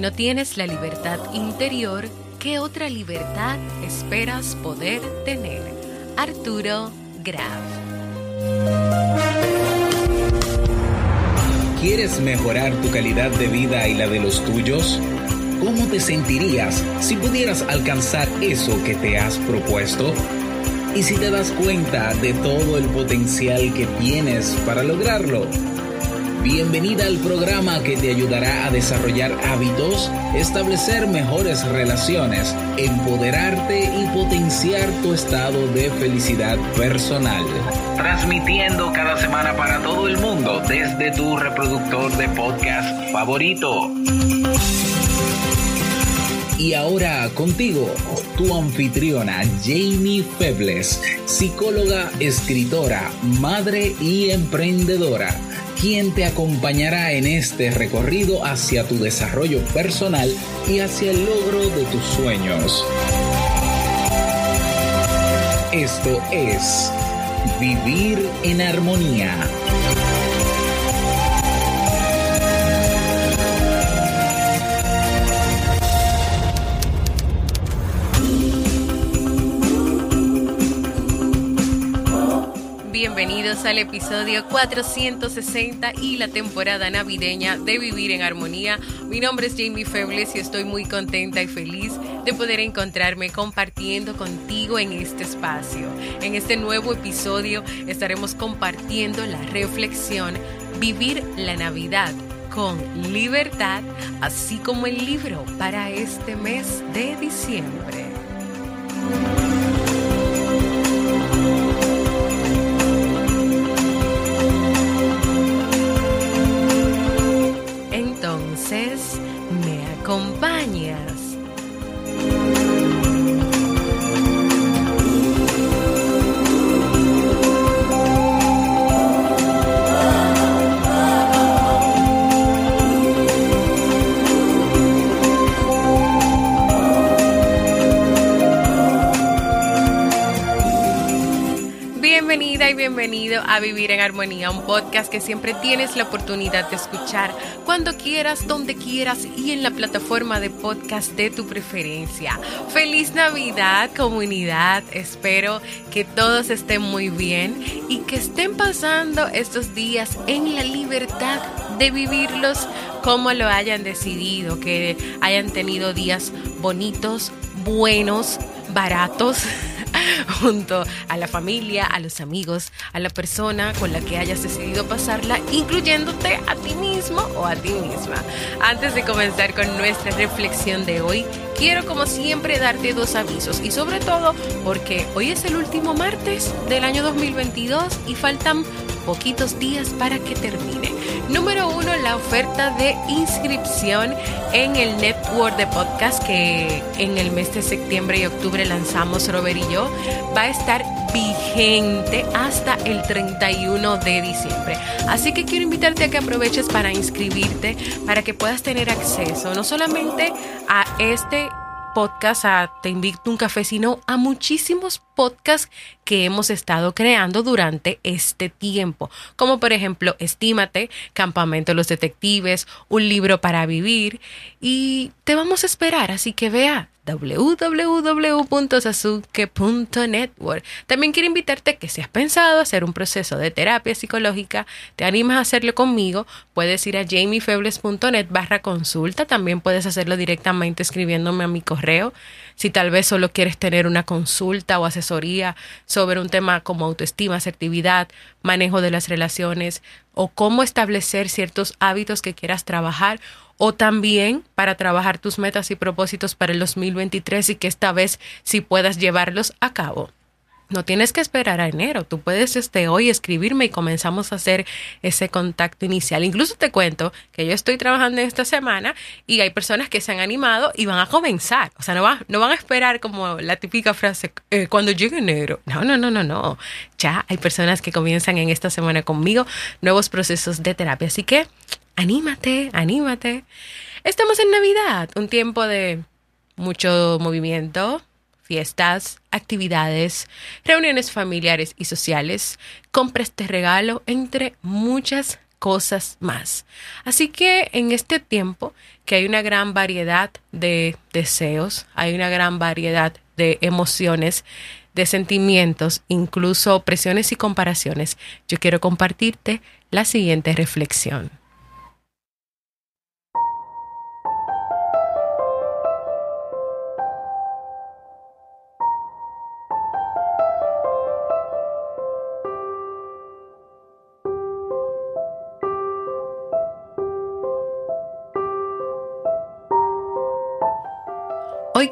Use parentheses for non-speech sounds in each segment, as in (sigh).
No tienes la libertad interior, ¿qué otra libertad esperas poder tener? Arturo Graf. ¿Quieres mejorar tu calidad de vida y la de los tuyos? ¿Cómo te sentirías si pudieras alcanzar eso que te has propuesto? ¿Y si te das cuenta de todo el potencial que tienes para lograrlo? Bienvenida al programa que te ayudará a desarrollar hábitos, establecer mejores relaciones, empoderarte y potenciar tu estado de felicidad personal. Transmitiendo cada semana para todo el mundo desde tu reproductor de podcast favorito. Y ahora contigo, tu anfitriona Jamie Febles, psicóloga, escritora, madre y emprendedora quien te acompañará en este recorrido hacia tu desarrollo personal y hacia el logro de tus sueños. Esto es Vivir en Armonía. Bienvenidos al episodio 460 y la temporada navideña de Vivir en Armonía. Mi nombre es Jamie Febles y estoy muy contenta y feliz de poder encontrarme compartiendo contigo en este espacio. En este nuevo episodio estaremos compartiendo la reflexión Vivir la Navidad con libertad, así como el libro para este mes de diciembre. Acompañas. Bienvenida a Vivir en Armonía, un podcast que siempre tienes la oportunidad de escuchar cuando quieras, donde quieras y en la plataforma de podcast de tu preferencia. Feliz Navidad, comunidad. Espero que todos estén muy bien y que estén pasando estos días en la libertad de vivirlos como lo hayan decidido, que hayan tenido días bonitos, buenos, baratos (laughs) (laughs) junto a la familia, a los amigos, a la persona con la que hayas decidido pasarla, incluyéndote a ti mismo o a ti misma. Antes de comenzar con nuestra reflexión de hoy, quiero como siempre darte dos avisos y sobre todo porque hoy es el último martes del año 2022 y faltan poquitos días para que termine. Número uno, la oferta de inscripción en el network de podcast que en el mes de septiembre y octubre lanzamos Robert y yo va a estar vigente hasta el 31 de diciembre. Así que quiero invitarte a que aproveches para inscribirte, para que puedas tener acceso no solamente a este podcast a Te invito un café, sino a muchísimos podcasts que hemos estado creando durante este tiempo, como por ejemplo Estímate, Campamento de los Detectives, Un libro para vivir y te vamos a esperar, así que vea www.sasuke.network. También quiero invitarte que si has pensado hacer un proceso de terapia psicológica, te animas a hacerlo conmigo, puedes ir a jamiefebles.net barra consulta, también puedes hacerlo directamente escribiéndome a mi correo. Si tal vez solo quieres tener una consulta o asesoría sobre un tema como autoestima, asertividad, manejo de las relaciones o cómo establecer ciertos hábitos que quieras trabajar o también para trabajar tus metas y propósitos para el 2023 y que esta vez sí puedas llevarlos a cabo. No tienes que esperar a enero, tú puedes este hoy escribirme y comenzamos a hacer ese contacto inicial. Incluso te cuento que yo estoy trabajando esta semana y hay personas que se han animado y van a comenzar. O sea, no, no van a esperar como la típica frase eh, cuando llegue enero. No, no, no, no, no. Ya hay personas que comienzan en esta semana conmigo nuevos procesos de terapia. Así que anímate, anímate. Estamos en Navidad, un tiempo de mucho movimiento, fiestas, actividades, reuniones familiares y sociales, compras de regalo, entre muchas cosas más. Así que en este tiempo que hay una gran variedad de deseos, hay una gran variedad de emociones, de sentimientos, incluso presiones y comparaciones, yo quiero compartirte la siguiente reflexión.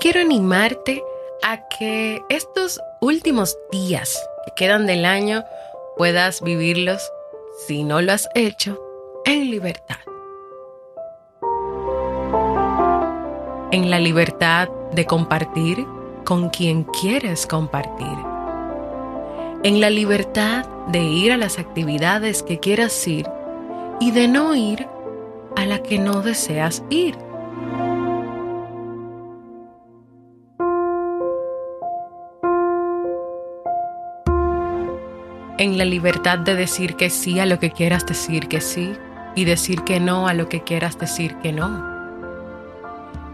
Quiero animarte a que estos últimos días que quedan del año puedas vivirlos, si no lo has hecho, en libertad. En la libertad de compartir con quien quieres compartir. En la libertad de ir a las actividades que quieras ir y de no ir a la que no deseas ir. En la libertad de decir que sí a lo que quieras decir que sí y decir que no a lo que quieras decir que no.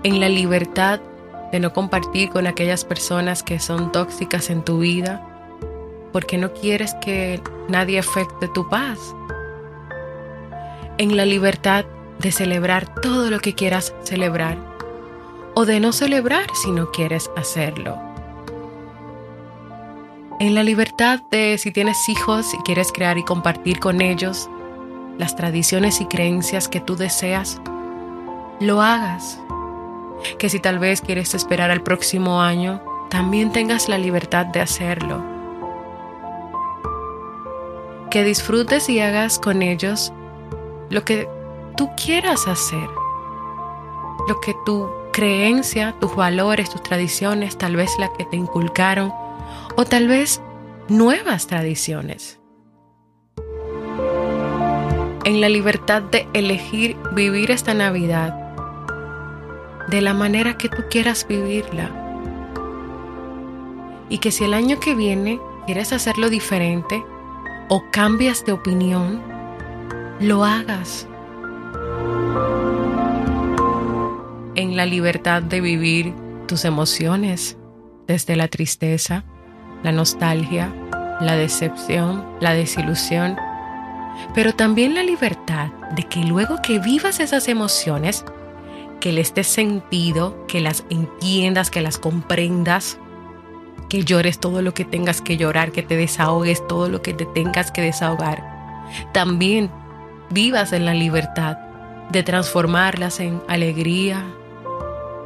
En la libertad de no compartir con aquellas personas que son tóxicas en tu vida porque no quieres que nadie afecte tu paz. En la libertad de celebrar todo lo que quieras celebrar o de no celebrar si no quieres hacerlo en la libertad de si tienes hijos y quieres crear y compartir con ellos las tradiciones y creencias que tú deseas, lo hagas. Que si tal vez quieres esperar al próximo año, también tengas la libertad de hacerlo. Que disfrutes y hagas con ellos lo que tú quieras hacer, lo que tu creencia, tus valores, tus tradiciones, tal vez la que te inculcaron, o tal vez nuevas tradiciones. En la libertad de elegir vivir esta Navidad de la manera que tú quieras vivirla. Y que si el año que viene quieres hacerlo diferente o cambias de opinión, lo hagas. En la libertad de vivir tus emociones desde la tristeza, la nostalgia, la decepción, la desilusión, pero también la libertad de que luego que vivas esas emociones, que les des sentido, que las entiendas, que las comprendas, que llores todo lo que tengas que llorar, que te desahogues todo lo que te tengas que desahogar. También vivas en la libertad de transformarlas en alegría,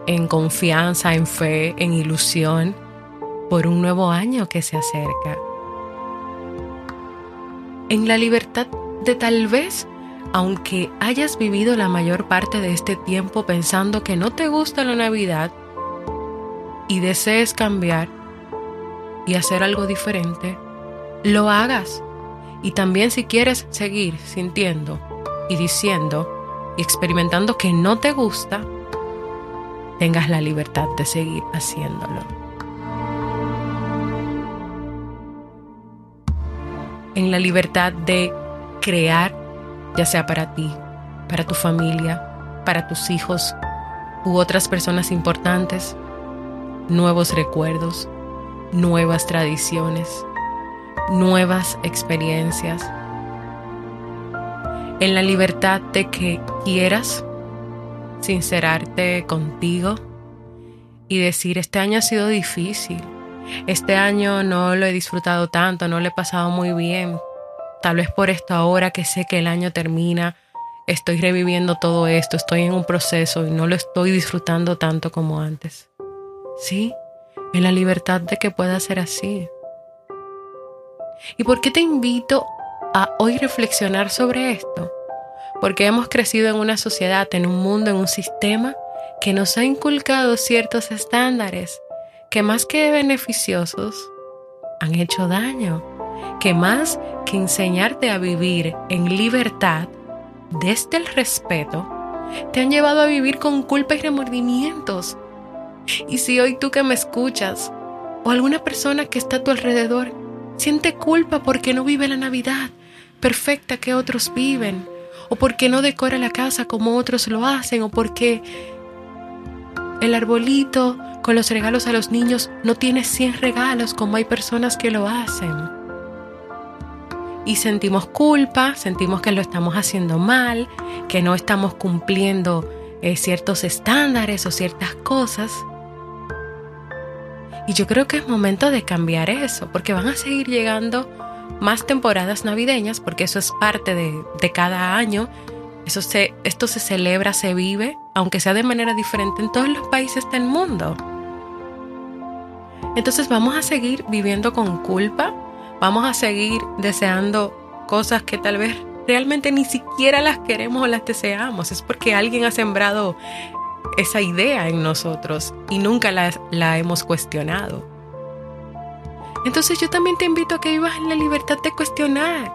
en confianza, en fe, en ilusión por un nuevo año que se acerca. En la libertad de tal vez, aunque hayas vivido la mayor parte de este tiempo pensando que no te gusta la Navidad y desees cambiar y hacer algo diferente, lo hagas. Y también si quieres seguir sintiendo y diciendo y experimentando que no te gusta, tengas la libertad de seguir haciéndolo. En la libertad de crear, ya sea para ti, para tu familia, para tus hijos u otras personas importantes, nuevos recuerdos, nuevas tradiciones, nuevas experiencias. En la libertad de que quieras sincerarte contigo y decir, este año ha sido difícil, este año no lo he disfrutado tanto, no lo he pasado muy bien. Tal vez por esto ahora que sé que el año termina, estoy reviviendo todo esto, estoy en un proceso y no lo estoy disfrutando tanto como antes. Sí, en la libertad de que pueda ser así. ¿Y por qué te invito a hoy reflexionar sobre esto? Porque hemos crecido en una sociedad, en un mundo, en un sistema que nos ha inculcado ciertos estándares que más que beneficiosos han hecho daño, que más que enseñarte a vivir en libertad desde el respeto, te han llevado a vivir con culpa y remordimientos. Y si hoy tú que me escuchas, o alguna persona que está a tu alrededor, siente culpa porque no vive la Navidad perfecta que otros viven, o por qué no decora la casa como otros lo hacen, o por qué el arbolito con los regalos a los niños no tiene 100 regalos como hay personas que lo hacen. Y sentimos culpa, sentimos que lo estamos haciendo mal, que no estamos cumpliendo eh, ciertos estándares o ciertas cosas. Y yo creo que es momento de cambiar eso, porque van a seguir llegando más temporadas navideñas, porque eso es parte de, de cada año. Eso se, esto se celebra, se vive, aunque sea de manera diferente en todos los países del mundo. Entonces vamos a seguir viviendo con culpa, vamos a seguir deseando cosas que tal vez realmente ni siquiera las queremos o las deseamos. Es porque alguien ha sembrado esa idea en nosotros y nunca la, la hemos cuestionado. Entonces yo también te invito a que vivas en la libertad de cuestionar,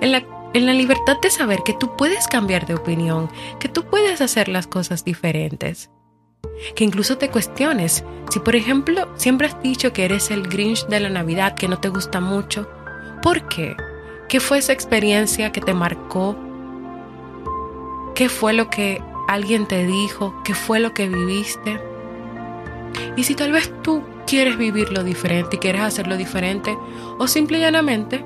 en la, en la libertad de saber que tú puedes cambiar de opinión, que tú puedes hacer las cosas diferentes, que incluso te cuestiones. Si por ejemplo siempre has dicho que eres el Grinch de la Navidad, que no te gusta mucho, ¿por qué? ¿Qué fue esa experiencia que te marcó? ¿Qué fue lo que alguien te dijo? ¿Qué fue lo que viviste? Y si tal vez tú quieres vivirlo diferente y quieres hacerlo diferente, o simple y llanamente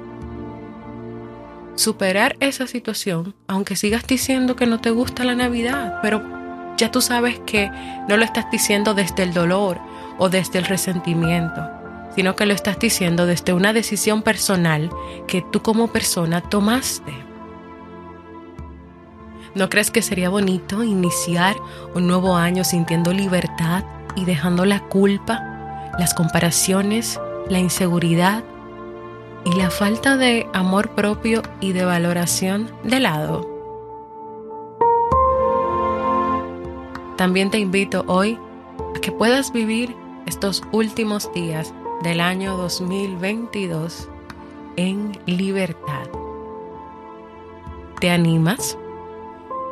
superar esa situación, aunque sigas diciendo que no te gusta la Navidad, pero ya tú sabes que no lo estás diciendo desde el dolor o desde el resentimiento, sino que lo estás diciendo desde una decisión personal que tú como persona tomaste. ¿No crees que sería bonito iniciar un nuevo año sintiendo libertad y dejando la culpa las comparaciones, la inseguridad y la falta de amor propio y de valoración de lado. También te invito hoy a que puedas vivir estos últimos días del año 2022 en libertad. ¿Te animas?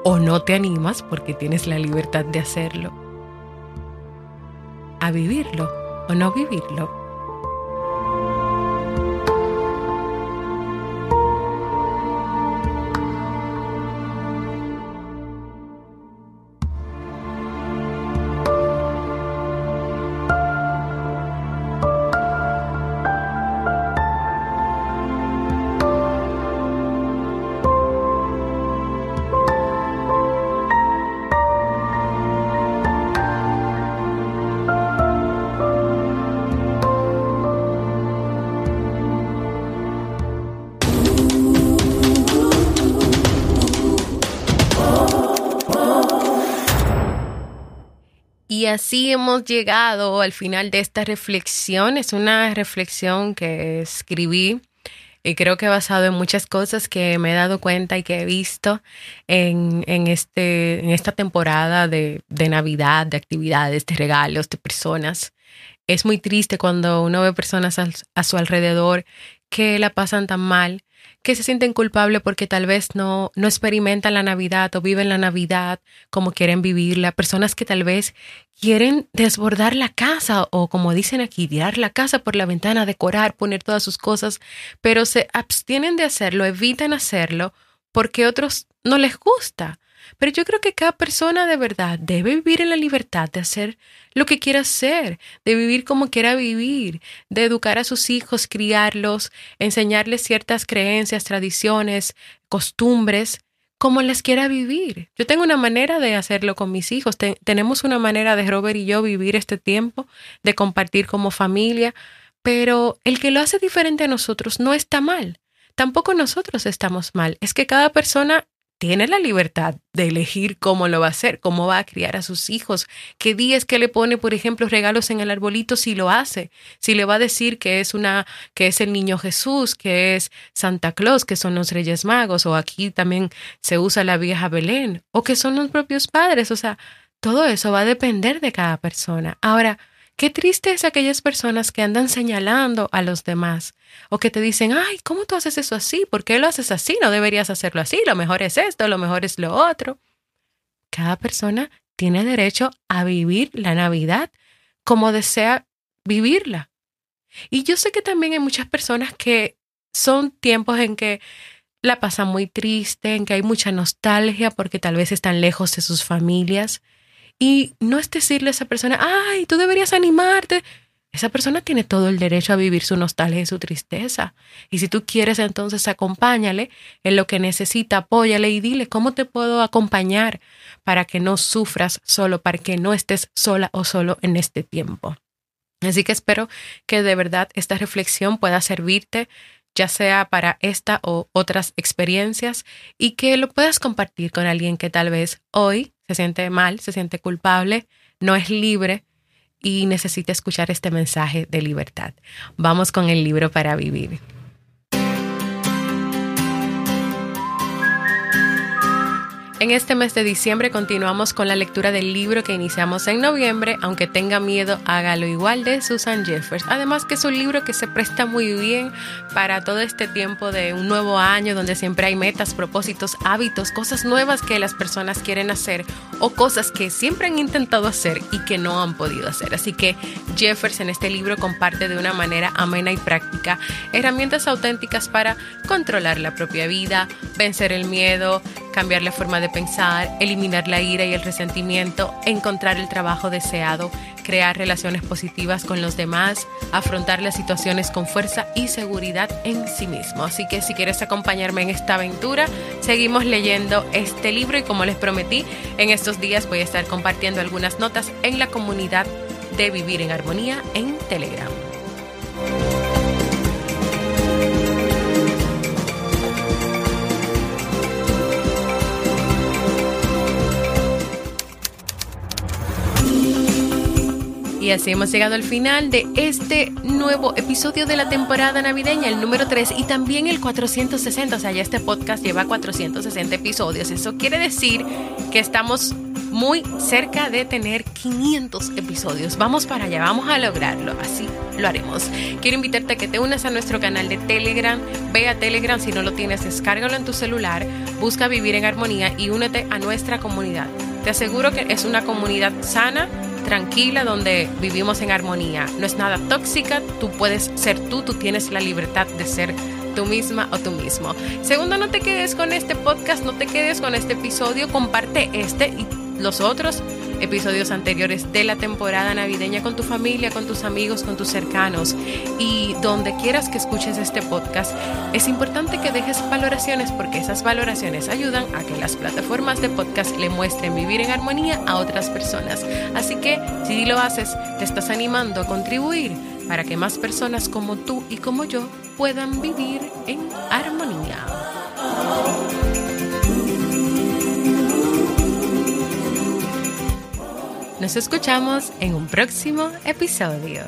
¿O no te animas porque tienes la libertad de hacerlo? A vivirlo o no vivirlo. Y así hemos llegado al final de esta reflexión. Es una reflexión que escribí y creo que basado en muchas cosas que me he dado cuenta y que he visto en, este, en esta temporada de, Navidad, de actividades, de regalos, de personas. Es muy triste cuando uno ve personas a su alrededor que la pasan tan mal que se sienten culpables porque tal vez no, no experimentan la Navidad o viven la Navidad como quieren vivirla. Personas que tal vez quieren desbordar la casa o como dicen aquí, tirar la casa por la ventana, decorar, poner todas sus cosas, pero se abstienen de hacerlo, evitan hacerlo porque otros no les gusta. Pero yo creo que cada persona de verdad debe vivir en la libertad de hacer lo que quiera hacer, de vivir como quiera vivir, de educar a sus hijos, criarlos, enseñarles ciertas creencias, tradiciones, costumbres, como las quiera vivir. Yo tengo una manera de hacerlo con mis hijos. tenemos una manera de Robert y yo vivir este tiempo, de compartir como familia, pero el que lo hace diferente a nosotros no está mal. Tampoco nosotros estamos mal. Es que cada persona tiene la libertad de elegir cómo lo va a hacer, cómo va a criar a sus hijos, qué días que le pone, por ejemplo, regalos en el arbolito si lo hace, si le va a decir que es una que es el niño Jesús, que es Santa Claus, que son los Reyes Magos o aquí también se usa la vieja Belén o que son los propios padres, o sea, todo eso va a depender de cada persona. Ahora, Qué triste es aquellas personas que andan señalando a los demás o que te dicen, ay, ¿cómo tú haces eso así? ¿Por qué lo haces así? No deberías hacerlo así. Lo mejor es esto, lo mejor es lo otro. Cada persona tiene derecho a vivir la Navidad como desea vivirla. Y yo sé que también hay muchas personas que son tiempos en que la pasan muy triste, en que hay mucha nostalgia porque tal vez están lejos de sus familias. Y no es decirle a esa persona, ay, tú deberías animarte. Esa persona tiene todo el derecho a vivir su nostalgia y su tristeza. Y si tú quieres, entonces acompáñale en lo que necesita, apóyale y dile cómo te puedo acompañar para que no sufras solo, para que no estés sola o solo en este tiempo. Así que espero que de verdad esta reflexión pueda servirte ya sea para esta o otras experiencias, y que lo puedas compartir con alguien que tal vez hoy se siente mal, se siente culpable, no es libre y necesita escuchar este mensaje de libertad. Vamos con el libro para vivir. En este mes de diciembre continuamos con la lectura del libro que iniciamos en noviembre, aunque tenga miedo, hágalo igual de Susan Jeffers. Además que es un libro que se presta muy bien para todo este tiempo de un nuevo año donde siempre hay metas, propósitos, hábitos, cosas nuevas que las personas quieren hacer o cosas que siempre han intentado hacer y que no han podido hacer. Así que Jeffers en este libro comparte de una manera amena y práctica herramientas auténticas para controlar la propia vida, vencer el miedo, cambiar la forma de pensar, eliminar la ira y el resentimiento, encontrar el trabajo deseado, crear relaciones positivas con los demás, afrontar las situaciones con fuerza y seguridad en sí mismo. Así que si quieres acompañarme en esta aventura, seguimos leyendo este libro y como les prometí, en estos días voy a estar compartiendo algunas notas en la comunidad de Vivir en Armonía en Telegram. Y así hemos llegado al final de este nuevo episodio de la temporada navideña, el número 3 y también el 460. O sea, ya este podcast lleva 460 episodios. Eso quiere decir que estamos muy cerca de tener 500 episodios. Vamos para allá, vamos a lograrlo. Así lo haremos. Quiero invitarte a que te unas a nuestro canal de Telegram. Ve a Telegram si no lo tienes, descárgalo en tu celular. Busca Vivir en Armonía y únete a nuestra comunidad. Te aseguro que es una comunidad sana tranquila donde vivimos en armonía. No es nada tóxica, tú puedes ser tú, tú tienes la libertad de ser tú misma o tú mismo. Segundo, no te quedes con este podcast, no te quedes con este episodio, comparte este y los otros episodios anteriores de la temporada navideña con tu familia, con tus amigos, con tus cercanos y donde quieras que escuches este podcast, es importante que dejes valoraciones porque esas valoraciones ayudan a que las plataformas de podcast le muestren vivir en armonía a otras personas. Así que si lo haces, te estás animando a contribuir para que más personas como tú y como yo puedan vivir en armonía. Nos escuchamos en un próximo episodio.